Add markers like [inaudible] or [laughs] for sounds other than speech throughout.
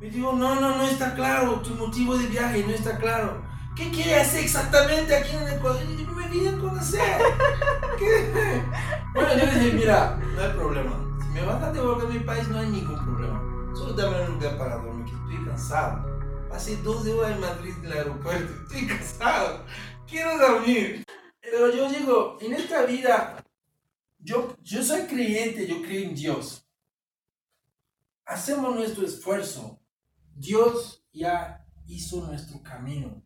Me dijo, no, no, no está claro, tu motivo de viaje no está claro. ¿Qué quiere hacer exactamente aquí en Ecuador? Y me vine a conocer. [laughs] Bueno, yo le dije, mira, no hay problema. Si me vas a devolver a mi país, no hay ningún problema. Solo dame un lugar para dormir, que estoy cansado. Pasé 12 horas en Madrid en el aeropuerto, estoy cansado. Quiero dormir. Pero yo digo, en esta vida, yo, yo soy creyente, yo creo en Dios. Hacemos nuestro esfuerzo. Dios ya hizo nuestro camino.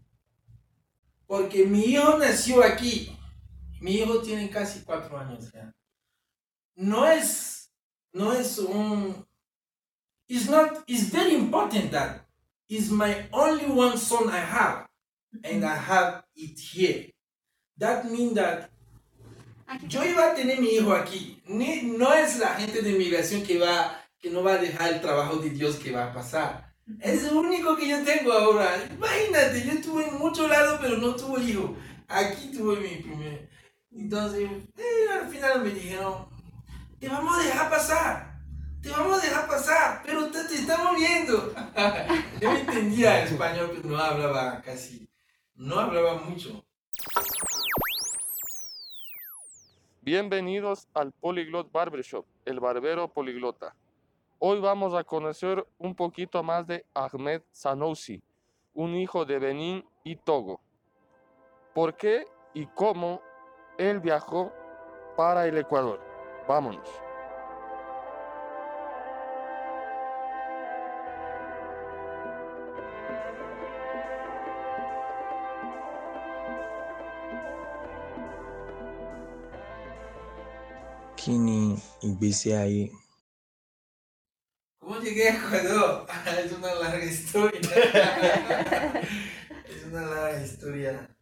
Porque mi hijo nació aquí. Mi hijo tiene casi cuatro años ya. No es, no es un, it's not, it's very important that it's my only one son I have. And I have it here. That means that yo iba a tener mi hijo aquí. Ni, no es la gente de inmigración que, va, que no va a dejar el trabajo de Dios que va a pasar. Es lo único que yo tengo ahora. Imagínate, yo estuve en muchos lados, pero no tuve hijo. Aquí tuve mi primer. Entonces, eh, al final me dijeron, te vamos a dejar pasar. Te vamos a dejar pasar, pero te, te estamos viendo. [laughs] yo entendía español, pero no hablaba casi. No hablaba mucho. Bienvenidos al Polyglot Barbershop, el barbero poliglota. Hoy vamos a conocer un poquito más de Ahmed Sanoussi, un hijo de Benín y Togo. ¿Por qué y cómo él viajó para el Ecuador? Vámonos. kí ni ìgbésí? ¿Cómo llegué a Ecuador? [laughs] Es una larga historia. [laughs] es una larga historia.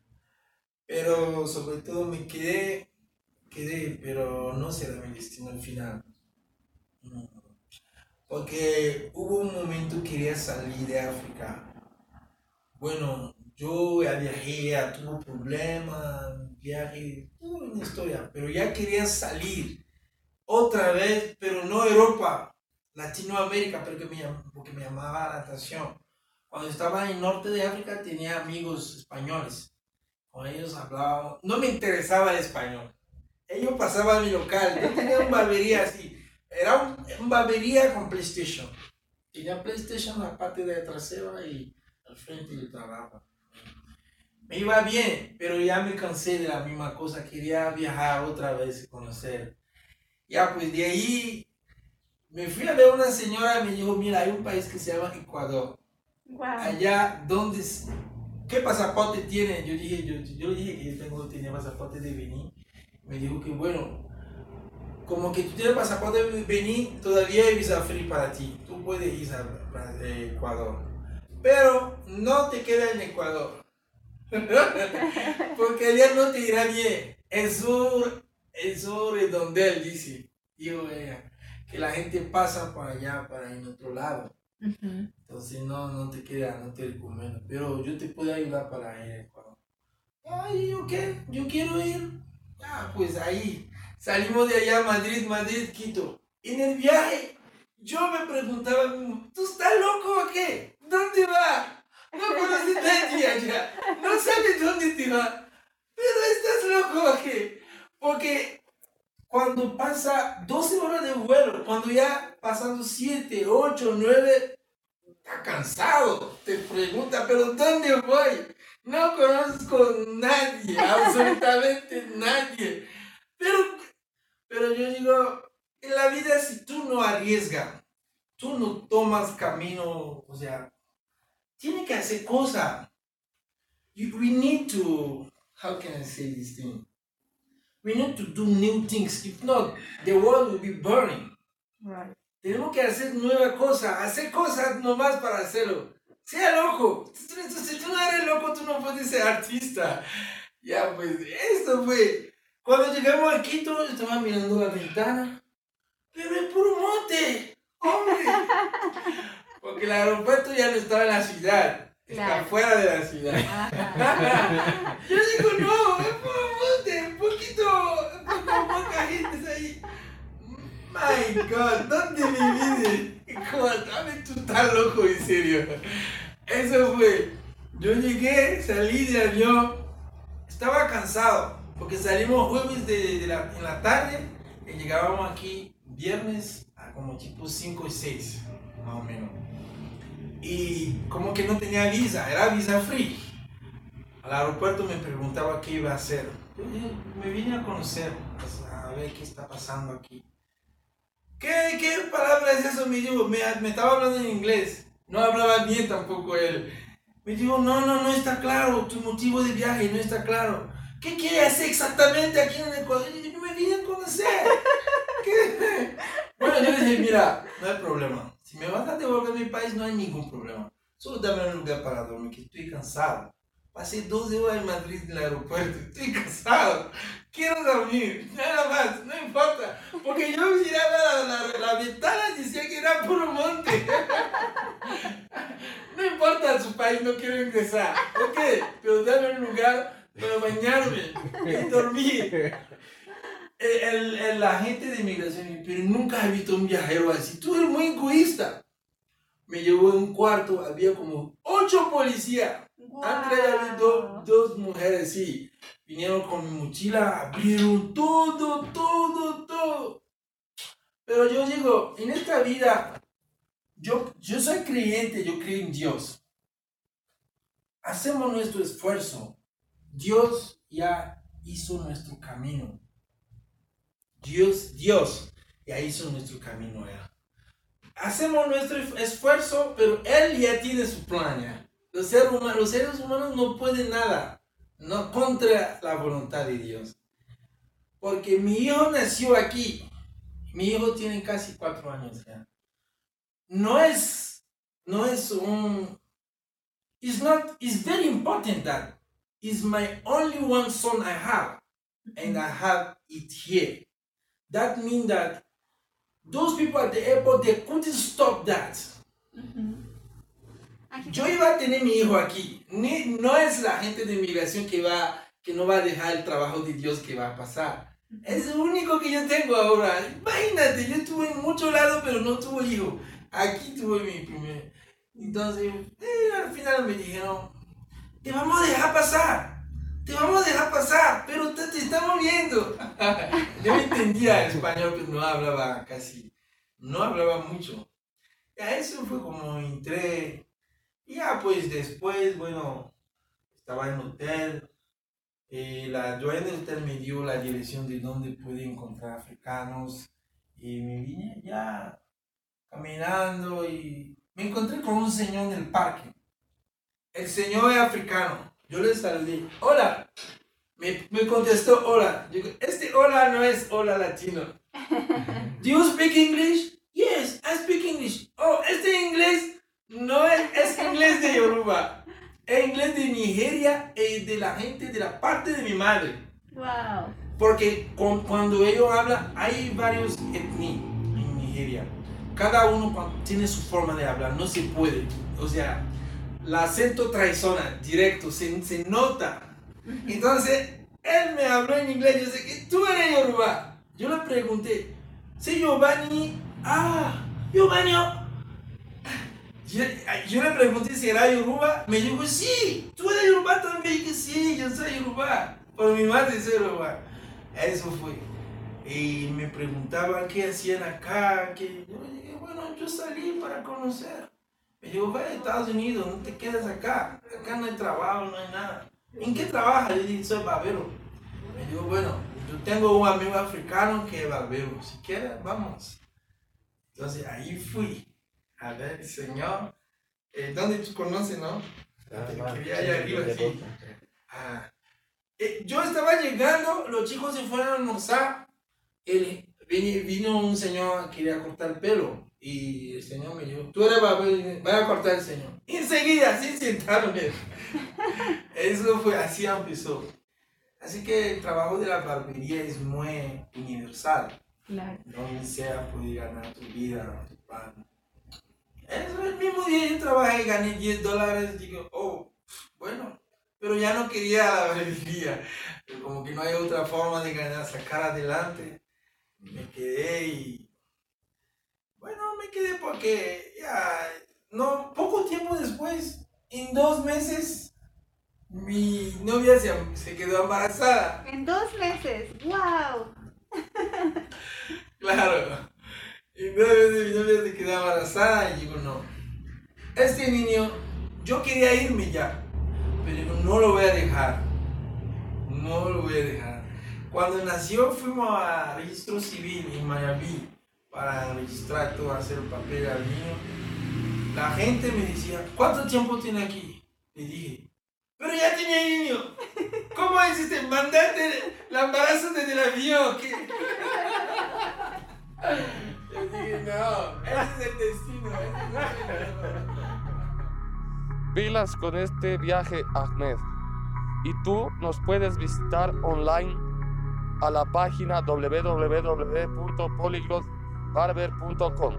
Pero sobre todo me quedé, quedé, pero no será mi destino al final. Porque hubo un momento que quería salir de África. Bueno, yo ya viajé, ya tuve problemas, viaje, tuve una historia, pero ya quería salir otra vez, pero no Europa, Latinoamérica, pero que me, porque me llamaba la atención. Cuando estaba en el norte de África tenía amigos españoles. Con ellos hablaba, no me interesaba el español. Ellos pasaban a mi local, yo tenía una barbería así. Era un, un barbería con PlayStation. Tenía PlayStation en la parte de trasera y al frente del trabajo. Me iba bien, pero ya me cansé de la misma cosa. Quería viajar otra vez y conocer. Ya, pues de ahí me fui a ver una señora y me dijo, mira, hay un país que se llama Ecuador. Wow. Allá, ¿dónde, ¿qué pasaporte tiene? Yo dije, yo, yo dije que yo tengo, tenía pasaporte de Benín. Me dijo que bueno, como que tú tienes pasaporte de Benín, todavía hay visa free para ti. Tú puedes ir a, Ecuador. Pero no te queda en Ecuador. [laughs] Porque allá no te irá bien. El sur es donde él dice, dijo ella, que la gente pasa para allá, para en otro lado. Entonces no, no te queda, no te recomiendo. Pero yo te puedo ayudar para ir a Ecuador. Ay, ¿yo qué? Yo quiero ir. Ah, pues ahí. Salimos de allá, Madrid, Madrid, Quito. En el viaje, yo me preguntaba, ¿tú estás loco o qué? ¿Dónde va? No conoces nadie allá. No sabes dónde te va. Pero estás loco o qué? Porque cuando pasa 12 horas de vuelo, cuando ya pasando 7, 8, 9, está cansado. Te pregunta, ¿pero dónde voy? No conozco nadie, [laughs] absolutamente nadie. Pero, pero yo digo, en la vida si tú no arriesgas, tú no tomas camino, o sea, tiene que hacer cosas. We need to, how can I say this thing? We need to do new things. If not, the world will be burning. Right. Tenemos que hacer nuevas cosas, hacer cosas nomás para hacerlo. Sea loco. Si tú, no eres loco, tú no puedes ser artista. Ya, pues, esto fue. Cuando llegamos a Quito, yo estaba mirando la ventana. Pero es puro monte. Hombre. [laughs] Porque el aeropuerto ya no estaba en la ciudad. Está Claro. fuera de la ciudad. [laughs] Yo digo, no, es puro monte, un poquito, un poco poca gente ahí. My God, ¿dónde? Como, dame, tú estás loco, en serio. Eso fue. Yo llegué, salí del avión, estaba cansado, porque salimos jueves de, la, en la tarde y llegábamos aquí viernes a como tipo 5 y 6, más o menos. Y como que no tenía visa, era visa free. Al aeropuerto me preguntaba qué iba a hacer. Yo me vine a conocer, pues, a ver qué está pasando aquí. ¿Qué, qué palabra es eso? Me dijo, me, me estaba hablando en inglés. No hablaba bien tampoco él. Me dijo, no, no, no está claro. Tu motivo de viaje no está claro. ¿Qué quiere hacer exactamente aquí en Ecuador? Y yo me vine a conocer. Bueno, yo le dije, mira, no hay problema. Si me vas a devolver a mi país, no hay ningún problema. Solo dame un lugar para dormir, que estoy cansado. Pasé 12 horas en Madrid en el aeropuerto, estoy cansado. Quiero dormir, nada más, no importa. Porque yo miraba la, la, la ventana y decía que era puro monte. No importa su país, no quiero ingresar. Ok, pero dame un lugar para bañarme y dormir. El, el, el agente de inmigración, pero nunca he visto un viajero así. Tú eres muy egoísta. Me llevó a un cuarto, había como ocho policías. Antes había dos, dos mujeres, sí. Vinieron con mi mochila, abrieron todo, todo, todo. Pero yo digo, en esta vida, yo, yo soy creyente, yo creo en Dios. Hacemos nuestro esfuerzo. Dios ya hizo nuestro camino. Dios, Dios ya hizo nuestro camino ya. Hacemos nuestro esfuerzo, pero Él ya tiene su plan ya. Los seres, humanos, los seres humanos no pueden nada no contra la voluntad de Dios. Porque mi hijo nació aquí. Mi hijo tiene casi cuatro años ya. No es, no es un, it's not, it's very important that it's my only one son I have. And I have it here. That means that those people at the airport, they couldn't stop that. Yo iba a tener mi hijo aquí. Ni, no es la gente de inmigración que, va, que no va a dejar el trabajo de Dios que va a pasar. Es lo único que yo tengo ahora. Imagínate, yo estuve en muchos lados, pero no tuve hijo. Aquí tuve mi primer. Entonces, eh, al final me dijeron, te vamos a dejar pasar. Te vamos a dejar pasar, pero te, te estamos viendo. [laughs] yo entendía español, pero no hablaba casi, no hablaba mucho. Ya eso fue como entré y ya pues después, bueno, estaba en hotel. eh, la dueña del hotel me dio la dirección de dónde pude encontrar africanos. Y me vine ya caminando y me encontré con un señor en el parque. El señor es africano. Yo le saludé. Hola. Me, me contestó hola. Este hola no es hola latino. [laughs] Do you speak English? Yes, I speak English. Oh, este inglés no es, es inglés de Yoruba. Es inglés de Nigeria y de la gente de la parte de mi madre. Wow. Porque con- cuando ellos hablan, hay varios etnias en Nigeria. Cada uno tiene su forma de hablar, no se puede. O sea, el acento traiciona directo, se, se nota. Entonces, él me habló en inglés, yo sé que tú eres Yoruba. Yo le pregunté, sí, Giovanni, ah, Giovanni, oh". Yo, yo le pregunté si era Yoruba, me dijo, sí, tú eres Yoruba también, que sí, yo soy Yoruba, por mi madre soy Yoruba. Eso fue. Y me preguntaba qué hacían acá, que yo le dije, bueno, yo salí para conocer. Me dijo, vaya a Estados Unidos, no te quedes acá, acá no hay trabajo, no hay nada. ¿En qué trabajas? Yo dije, soy barbero. Me dijo, bueno, yo tengo un amigo africano que es barbero, si quieres, vamos. Entonces ahí fui a ver, señor, eh, ¿dónde tú conoces, no? Que vi allá arriba, sí. Ah, eh, yo estaba llegando, los chicos se fueron a almorzar. Él, vino, vino un señor que quería cortar el pelo. Y el señor me dijo, tú eres barbero, vaya a cortar el señor. Y enseguida, así sentaron. [laughs] Eso fue, así empezó. Así que el trabajo de la barbería es muy universal. Claro. Donde sea puedes ganar tu vida, tu pan. El mismo día yo trabajé, gané 10 dólares. Digo, oh, bueno, pero ya no quería la barbería. Como que no hay otra forma de ganar, sacar adelante. Me quedé y. Bueno, me me quedé porque ya, no, poco tiempo después, en dos meses, mi novia se, se quedó embarazada. En dos meses. ¡Wow! [laughs] Claro. Y nueve veces mi novia se quedó embarazada y digo, no. Este niño, yo quería irme ya, pero digo, no lo voy a dejar. No lo voy a dejar. Cuando nació fuimos a registro civil en Miami para registrar todo, hacer el papel al niño. La gente me decía, ¿cuánto tiempo tiene aquí? Le dije, pero ya tenía niño. ¿Cómo es este? Mandate la embarazo desde el avión. ¿qué? [laughs] No, ese es el destino. ese es el destino". Pilas con este viaje, Ahmed. Y tú nos puedes visitar online a la página www.polyglotbarber.com.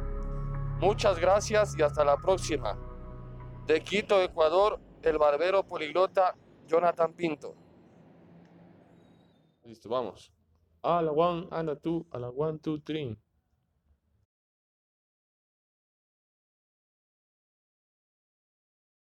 Muchas gracias y hasta la próxima. De Quito, Ecuador, el barbero poliglota Jonathan Pinto. Listo, vamos. A la one, a la two, a la one, two, three.